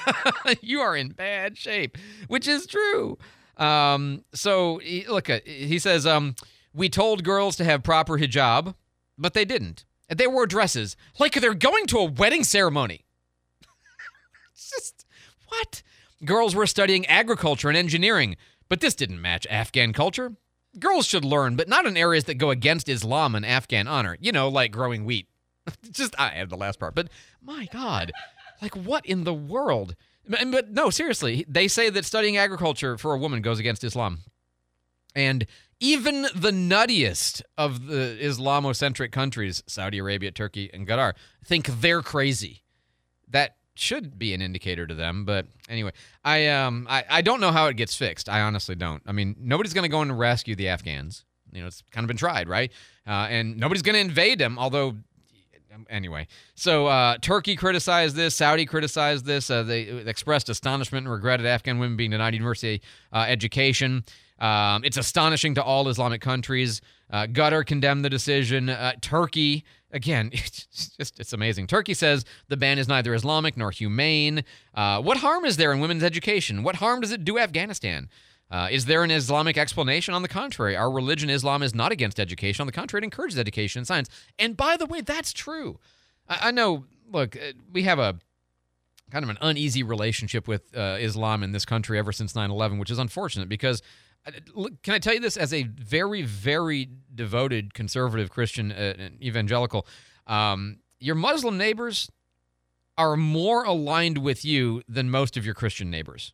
[laughs] you are in bad shape, which is true. Um, so look, uh, he says, um, we told girls to have proper hijab, but they didn't. They wore dresses like they're going to a wedding ceremony. [laughs] it's just what? Girls were studying agriculture and engineering, but this didn't match Afghan culture. Girls should learn, but not in areas that go against Islam and Afghan honor. You know, like growing wheat. [laughs] just I added the last part, but my God, like what in the world? But, but no, seriously, they say that studying agriculture for a woman goes against Islam. And even the nuttiest of the Islamocentric countries, Saudi Arabia, Turkey, and Qatar, think they're crazy. That should be an indicator to them. But anyway, I um I, I don't know how it gets fixed. I honestly don't. I mean, nobody's going to go and rescue the Afghans. You know, it's kind of been tried, right? Uh, and nobody's going to invade them, although anyway, so uh, Turkey criticized this. Saudi criticized this. Uh, they expressed astonishment and regret at Afghan women being denied university uh, education. Um, it's astonishing to all Islamic countries. Uh, Qatar condemned the decision. Uh, Turkey, again, [laughs] it's just it's amazing. Turkey says the ban is neither Islamic nor humane. Uh, what harm is there in women's education? What harm does it do Afghanistan? Uh, is there an Islamic explanation? On the contrary, our religion, Islam, is not against education. On the contrary, it encourages education and science. And by the way, that's true. I, I know, look, uh, we have a kind of an uneasy relationship with uh, Islam in this country ever since 9 11, which is unfortunate because, can I tell you this as a very, very devoted conservative Christian uh, evangelical? Um, your Muslim neighbors are more aligned with you than most of your Christian neighbors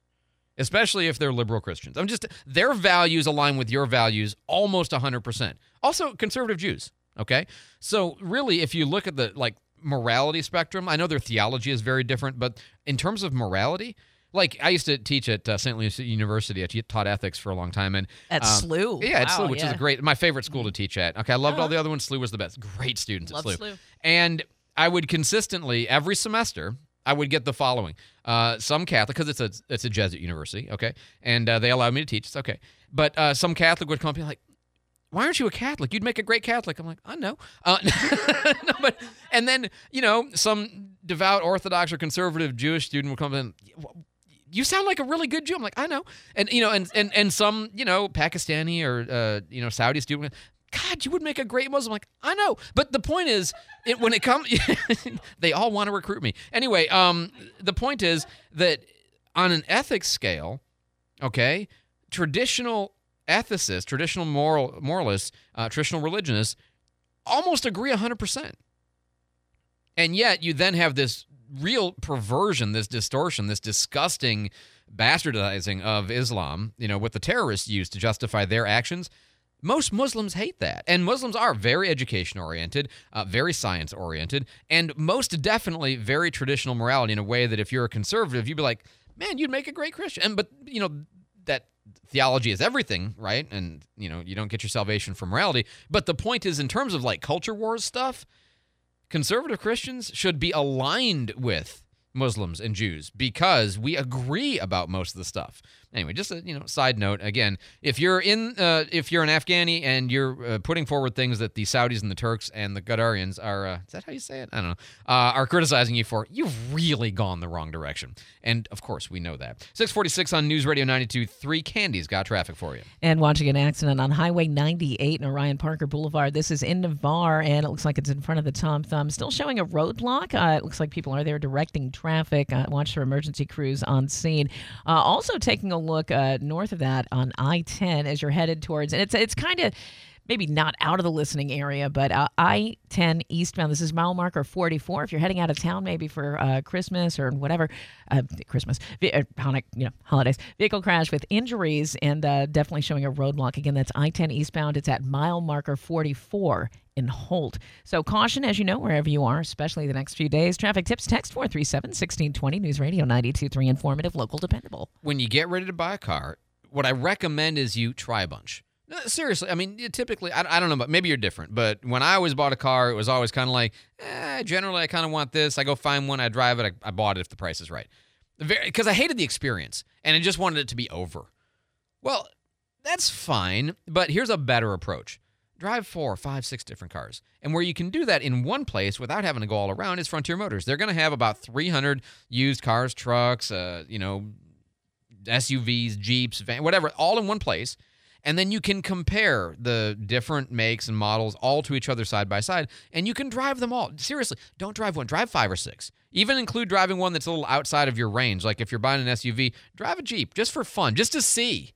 especially if they're liberal Christians. I'm just their values align with your values almost 100%. Also conservative Jews, okay? So really if you look at the like morality spectrum, I know their theology is very different, but in terms of morality, like I used to teach at uh, St. Louis University. I taught ethics for a long time, and At um, SLU. yeah, at Wow, SLU, which is yeah. a great, my favorite school to teach at. Okay, I loved all Uh-huh. the other ones. SLU was the best. Great students Love at SLU. SLU. and I would consistently every semester. I would get the following: uh, some Catholic, because it's a it's a Jesuit university, okay, and uh, they allowed me to teach. It's okay, but uh, some Catholic would come up and be like, why aren't you a Catholic? You'd make a great Catholic. I'm like, I know. Uh, [laughs] no, but and then you know some devout Orthodox or conservative Jewish student would come in. You sound like a really good Jew. I'm like, I know. And you know, and and and some you know Pakistani or uh, you know Saudi student. God, you would make a great Muslim. I'm like, I know. But the point is, it, when it comes, [laughs] they all want to recruit me. Anyway, um, the point is that on an ethics scale, okay, traditional ethicists, traditional moral moralists, uh, traditional religionists almost agree 100%. And yet you then have this real perversion, this distortion, this disgusting bastardizing of Islam, you know, what the terrorists use to justify their actions. Most Muslims hate that. And Muslims are very education oriented, uh, very science oriented, and most definitely very traditional morality in a way that if you're a conservative, you'd be like, man, you'd make a great Christian. And, but, you know, that theology is everything, right? And, you know, you don't get your salvation from morality. But the point is, in terms of like culture wars stuff, conservative Christians should be aligned with Muslims and Jews because we agree about most of the stuff. Anyway, just a you know side note again, if you're in uh, if you're an Afghani and you're uh, putting forward things that the Saudis and the Turks and the Qatarians are uh, is that how you say it? I don't know. Uh, are criticizing you for, you've really gone the wrong direction. And of course, we know that. 646 on News Radio 92.3 Candy's got traffic for you. And watching an accident on Highway 98 and Orion Parker Boulevard. This is in Navarre, and it looks like it's in front of the Tom Thumb. Still showing a roadblock. Uh, it looks like people are there directing traffic. Uh, watch for emergency crews on scene. Uh, also taking a look uh, north of that on I-10 as you're headed towards, and it's it's kind of maybe not out of the listening area, but uh, I 10 eastbound. This is mile marker 44. If you're heading out of town, maybe for uh, Christmas or whatever, uh, Christmas, uh, you know, holidays, vehicle crash with injuries and uh, definitely showing a roadblock. Again, that's I 10 eastbound. It's at mile marker 44 in Holt. So caution, as you know, wherever you are, especially the next few days. Traffic tips, text 437 1620, News Radio 923, informative, local, dependable. when you get ready to buy a car, what I recommend is you try a bunch. No, seriously, I mean, typically, I, I don't know, but maybe you're different. But when I always bought a car, it was always kind of like, eh, generally, I kind of want this. I go find one, I drive it, I, I bought it if the price is right. Because I hated the experience and I just wanted it to be over. Well, that's fine, but here's a better approach. Drive four, five, six different cars. And where you can do that in one place without having to go all around is Frontier Motors. They're going to have about 300 used cars, trucks, uh, you know, SUVs, Jeeps, van, whatever, all in one place. And then you can compare the different makes and models all to each other side by side, and you can drive them all. Seriously, don't drive one, drive five or six. Even include driving one that's a little outside of your range. Like if you're buying an SUV, drive a Jeep just for fun, just to see.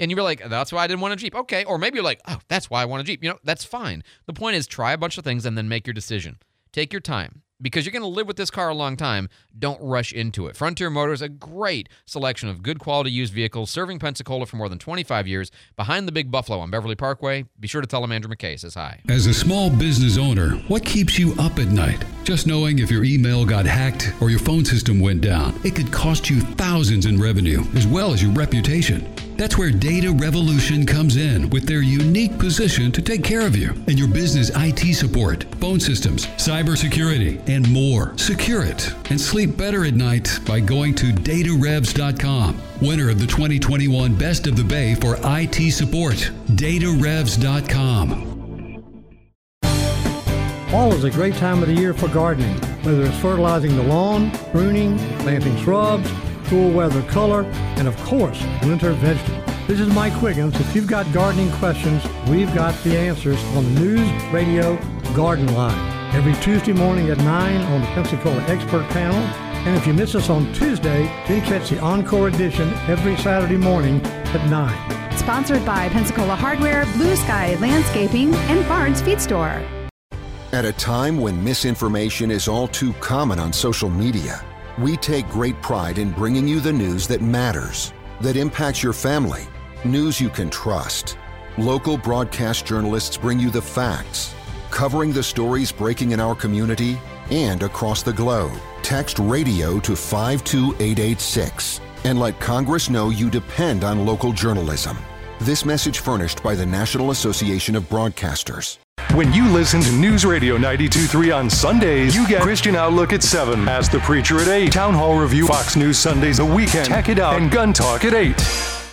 And you were like, that's why I didn't want a Jeep. Okay. Or maybe you're like, oh, that's why I want a Jeep. You know, that's fine. The point is, try a bunch of things and then make your decision. Take your time because you're going to live with this car a long time. Don't rush into it. Frontier Motors, a great selection of good quality used vehicles serving Pensacola for more than 25 years behind the Big Buffalo on Beverly Parkway. Be sure to tell them Andrew McKay says hi. As a small business owner, what keeps you up at night? Just knowing if your email got hacked or your phone system went down, it could cost you thousands in revenue as well as your reputation. That's where Data Revolution comes in with their unique position to take care of you and your business IT support, phone systems, cybersecurity, and more. Secure it and sleep better at night by going to datarevs.com. Winner of the 2021 Best of the Bay for IT support. datarevs.com. Fall is a great time of the year for gardening, whether it's fertilizing the lawn, pruning, planting shrubs, cool weather color, and of course, winter vegetables. This is Mike Quiggins. If you've got gardening questions, we've got the answers on News Radio Garden Line every Tuesday morning at 9 on the Pensacola Expert Panel. And if you miss us on Tuesday, then catch the encore edition every Saturday morning at 9. Sponsored by Pensacola Hardware, Blue Sky Landscaping, and Barnes Feed Store. At a time when misinformation is all too common on social media, we take great pride in bringing you the news that matters, that impacts your family, news you can trust. Local broadcast journalists bring you the facts, covering the stories breaking in our community and across the globe. Text radio to 52886 and let Congress know you depend on local journalism. This message furnished by the National Association of Broadcasters. When you listen to News Radio 92.3 on Sundays, you get Christian Outlook at 7, Ask the Preacher at 8, Town Hall Review, Fox News Sundays, The Weekend, Tech It Out, and Gun Talk at 8.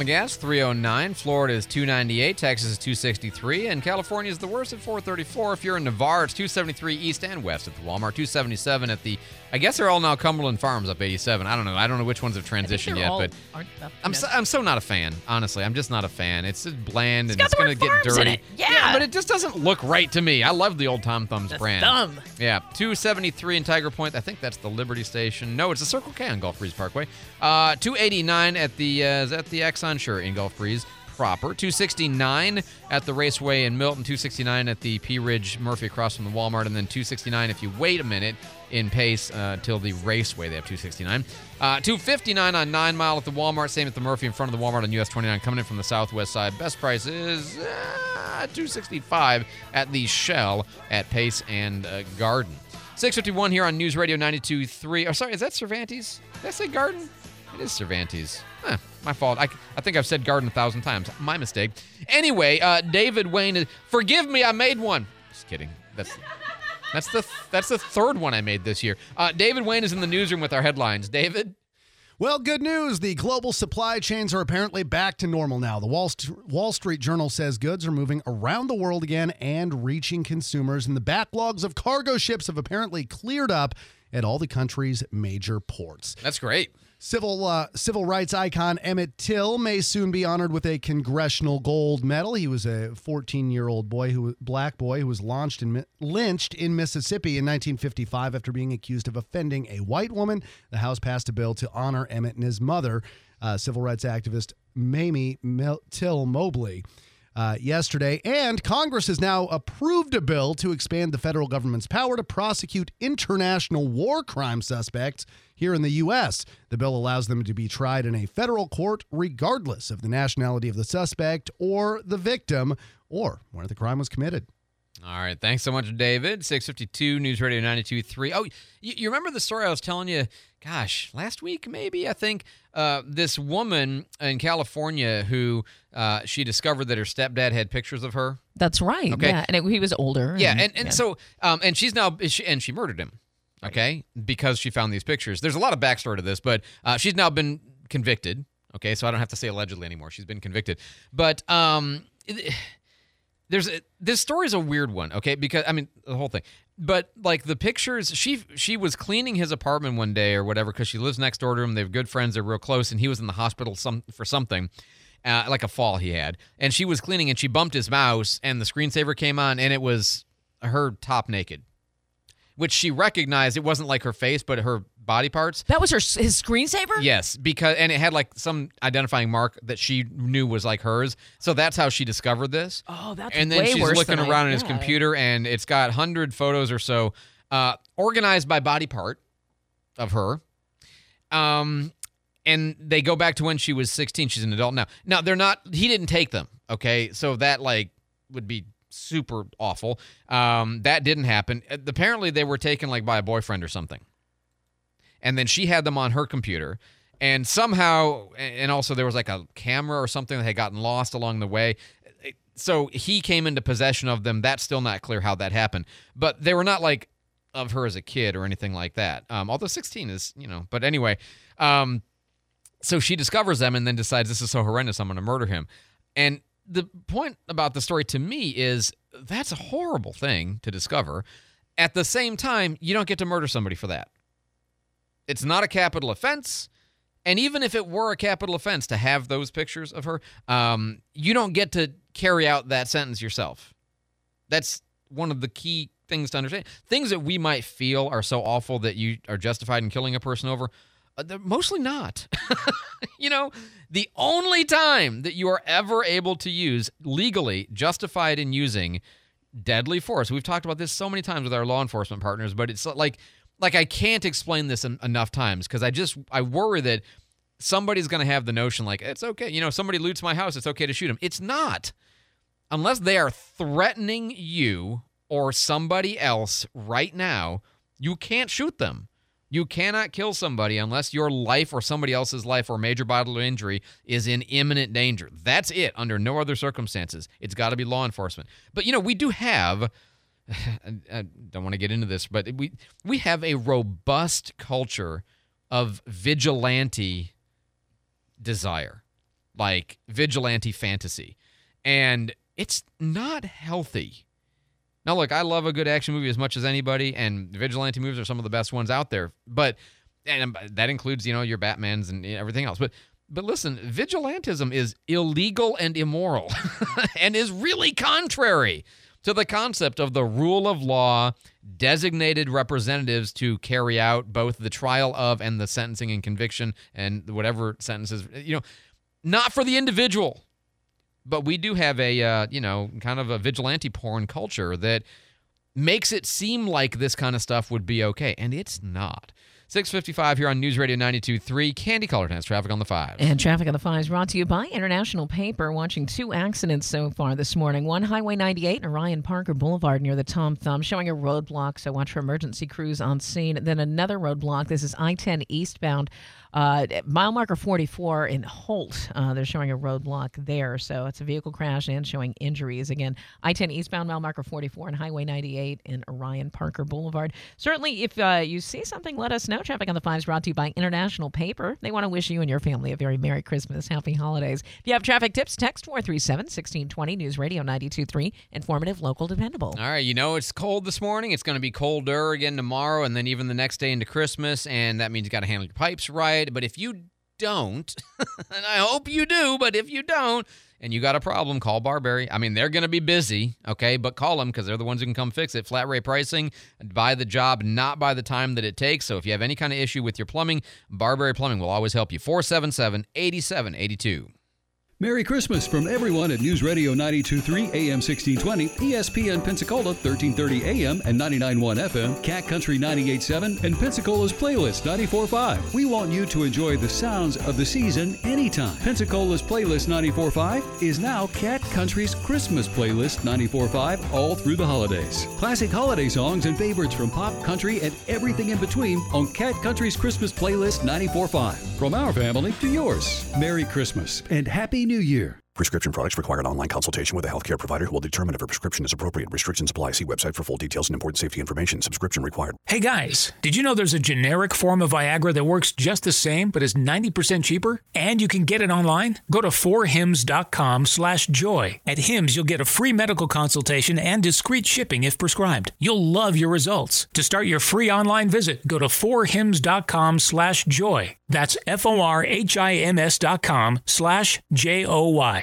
National average for a gallon of gas, 309. Florida is 298. Texas is 263. And California is the worst at 434. If you're in Navarre, it's 273 east and west at the Walmart. 277 at the, I guess they're all now Cumberland Farms up 87. I don't know. I don't know which ones have transitioned yet, all but I'm so, I'm so not a fan. Honestly, I'm just not a fan. It's just bland and it's gonna get dirty. it. Yeah. but it just doesn't look right to me. I love the old Tom Thumbs That's brand. dumb. Yeah, 273 in Tiger Point. I think that's the Liberty Station. No, it's the Circle K on Gulf Breeze Parkway. Uh, 289 at the uh, is at the Exxon Sure in Gulf Breeze proper. 269 at the Raceway in Milton. 269 at the Pea Ridge Murphy across from the Walmart, and then 269 if you wait a minute in Pace uh, till the Raceway. They have 269. Uh, 259 on Nine Mile at the Walmart. Same at the Murphy in front of the Walmart on US 29. Coming in from the southwest side. Best price is uh, 265 at the Shell at Pace and uh, Garden. 651 here on News Radio 92.3. Oh, sorry, is that Cervantes? Did I say Garden? It is Cervantes. Huh, my fault. I, I think I've said Garden a thousand times. My mistake. Anyway, uh, David Wayne is. Forgive me, I made one. Just kidding. That's that's the that's the third one I made this year. Uh, David Wayne is in the newsroom with our headlines. David. Well, good news. The global supply chains are apparently back to normal now. The Wall, St- Wall Street Journal says goods are moving around the world again and reaching consumers, and the backlogs of cargo ships have apparently cleared up at all the country's major ports. That's great. Civil uh, civil rights icon Emmett Till may soon be honored with a congressional gold medal. He was a 14 year old boy who black boy who was launched in, lynched in Mississippi in 1955 after being accused of offending a white woman. The House passed a bill to honor Emmett and his mother, uh, civil rights activist Mamie Mel- Till Mobley. Uh, yesterday, and Congress has now approved a bill to expand the federal government's power to prosecute international war crime suspects here in the U.S. The bill allows them to be tried in a federal court regardless of the nationality of the suspect or the victim or where the crime was committed. All right. Thanks so much, David. 652 News Radio 923. Oh, you, you remember the story I was telling you, gosh, last week, maybe? I think uh, this woman in California who uh, she discovered that her stepdad had pictures of her. That's right. Okay. Yeah, and it, he was older. Yeah, and, and yeah. so um, and she's now she, and she murdered him. Okay, because she found these pictures. There's a lot of backstory to this, but uh, she's now been convicted. Okay, so I don't have to say allegedly anymore. She's been convicted, but um, it- there's a, this story is a weird one. Okay, because I mean the whole thing, but like the pictures, she she was cleaning his apartment one day or whatever because she lives next door to him. They're good friends. They're real close, and he was in the hospital some for something uh, like a fall he had, and she was cleaning and she bumped his mouse, and the screensaver came on, and it was her top naked, which she recognized. It wasn't like her face, but her body parts. that was her his screensaver. Yes, because and it had like some identifying mark that she knew was like hers. So that's how she discovered this. Oh, that's and then way she's worse looking than I- around in his yeah. computer, and it's got hundred photos or so, uh, organized by body part of her. Um, and they go back to when she was 16. She's an adult now. Now they're not. He didn't take them. Okay, so that like would be super awful. Um, that didn't happen. Apparently, they were taken like by a boyfriend or something, and then she had them on her computer. And somehow, and also there was like a camera or something that had gotten lost along the way. So he came into possession of them. That's still not clear how that happened. But they were not like of her as a kid or anything like that. Um, although 16 is, you know, but anyway. Um, so she discovers them and then decides this is so horrendous, I'm going to murder him. And the point about the story to me is that's a horrible thing to discover. At the same time, you don't get to murder somebody for that. It's not a capital offense. And even if it were a capital offense to have those pictures of her, um, you don't get to carry out that sentence yourself. That's one of the key things to understand. Things that we might feel are so awful that you are justified in killing a person over. Uh, they're mostly not. [laughs] you know, the only time that you are ever able to use legally justified in using deadly force. We've talked about this so many times with our law enforcement partners, but it's like like I can't explain this en- enough times because I just I worry that somebody's going to have the notion like it's okay, you know, somebody loots my house, it's okay to shoot him. It's not. Unless they are threatening you or somebody else right now, you can't shoot them. You cannot kill somebody unless your life or somebody else's life or major bodily injury is in imminent danger. That's it, under no other circumstances. It's got to be law enforcement. But, you know, we do have. [laughs] I don't want to get into this, but we we have a robust culture of vigilante desire, like vigilante fantasy, and it's not healthy. Now, look, I love a good action movie as much as anybody, and vigilante movies are some of the best ones out there. But and um, that includes, you know, your Batmans and everything else. But but listen, vigilantism is illegal and immoral, [laughs] and is really contrary to the concept of the rule of law, designated representatives to carry out both the trial of and the sentencing and conviction and whatever sentences. You know, not for the individual but we do have a uh, you know kind of a vigilante porn culture that makes it seem like this kind of stuff would be okay and it's not 655 here on news radio 92.3 candy color has traffic on the five And traffic on the five is brought to you by International Paper. Watching two accidents so far this morning. One Highway 98 and Orion Parker Boulevard near the Tom Thumb, showing a roadblock. So watch for emergency crews on scene. Then another roadblock. This is I-10 eastbound, uh, mile marker 44 in Holt. Uh, they're showing a roadblock there. So it's a vehicle crash and showing injuries. Again, I-10 eastbound, mile marker 44 and Highway 98 in Orion Parker Boulevard. Certainly, if uh, you see something, let us know. Traffic on the Five is brought to you by International Paper. They want to wish you and your family a very Merry Christmas, Happy Holidays. If you have traffic tips, text 437 1620 News Radio 923. Informative, local, dependable. All right, you know it's cold this morning. It's going to be colder again tomorrow, and then even the next day into Christmas, and that means you got to handle your pipes right. But if you don't, [laughs] and I hope you do, but if you don't, and you got a problem, call Barberry. I mean, they're going to be busy, okay, but call them because they're the ones who can come fix it. Flat rate pricing, by the job, not by the time that it takes. So if you have any kind of issue with your plumbing, Barberry Plumbing will always help you. 477 8782. Merry Christmas from everyone at News Radio 923 AM 1620, ESPN Pensacola 1330 AM and 991 FM, Cat Country 987, and Pensacola's Playlist 945. We want you to enjoy the sounds of the season anytime. Pensacola's Playlist 945 is now Cat Country's Christmas Playlist 945 all through the holidays. Classic holiday songs and favorites from pop, country, and everything in between on Cat Country's Christmas Playlist 945. From our family to yours. Merry Christmas and Happy New Year. Prescription products require an online consultation with a healthcare provider who will determine if a prescription is appropriate. Restrictions apply. See website for full details and important safety information. Subscription required. Hey guys, did you know there's a generic form of Viagra that works just the same but is 90% cheaper? And you can get it online? Go to 4hims.com slash joy. At Hims, you'll get a free medical consultation and discreet shipping if prescribed. You'll love your results. To start your free online visit, go to 4hims.com slash joy. That's F-O-R-H-I-M-S dot com slash J-O-Y.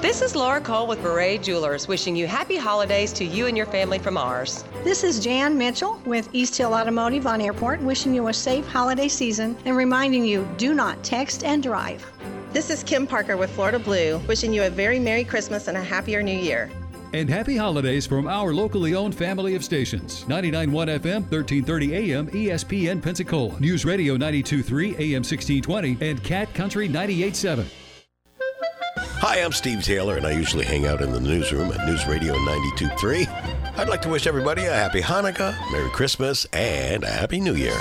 This is Laura Cole with Beret Jewelers, wishing you happy holidays to you and your family from ours. This is Jan Mitchell with East Hill Automotive on Airport, wishing you a safe holiday season and reminding you do not text and drive. This is Kim Parker with Florida Blue, wishing you a very Merry Christmas and a happier New Year. And happy holidays from our locally owned family of stations 991 FM, 1330 AM, ESPN Pensacola, News Radio 923 AM 1620, and Cat Country 987. Hi, I'm Steve Taylor, and I usually hang out in the newsroom at News Radio 92.3. I'd like to wish everybody a happy Hanukkah, Merry Christmas, and a Happy New Year.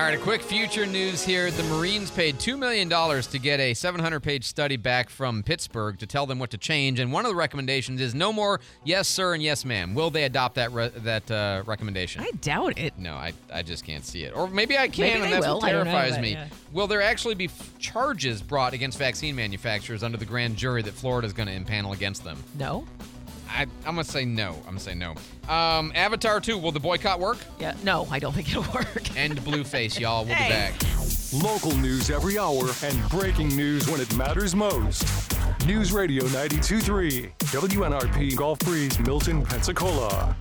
All right, a quick future news here. The Marines paid $2 million to get a 700 page study back from Pittsburgh to tell them what to change. And one of the recommendations is no more yes, sir, and yes, ma'am. Will they adopt that re- that uh, recommendation? I doubt it. No, I, I just can't see it. Or maybe I can, Maybe and that's will. what don't know, terrifies me. yeah. Will there actually be f- charges brought against vaccine manufacturers under the grand jury that Florida is going to impanel against them? No. I, am gonna say no. I'm gonna say no. Um, Avatar 2. Will the boycott work? Yeah. No, I don't think it'll work. [laughs] and Blueface, y'all. We'll hey. be back. Local news every hour and breaking news when it matters most. News Radio 92.3 WNRP Gulf Breeze, Milton, Pensacola.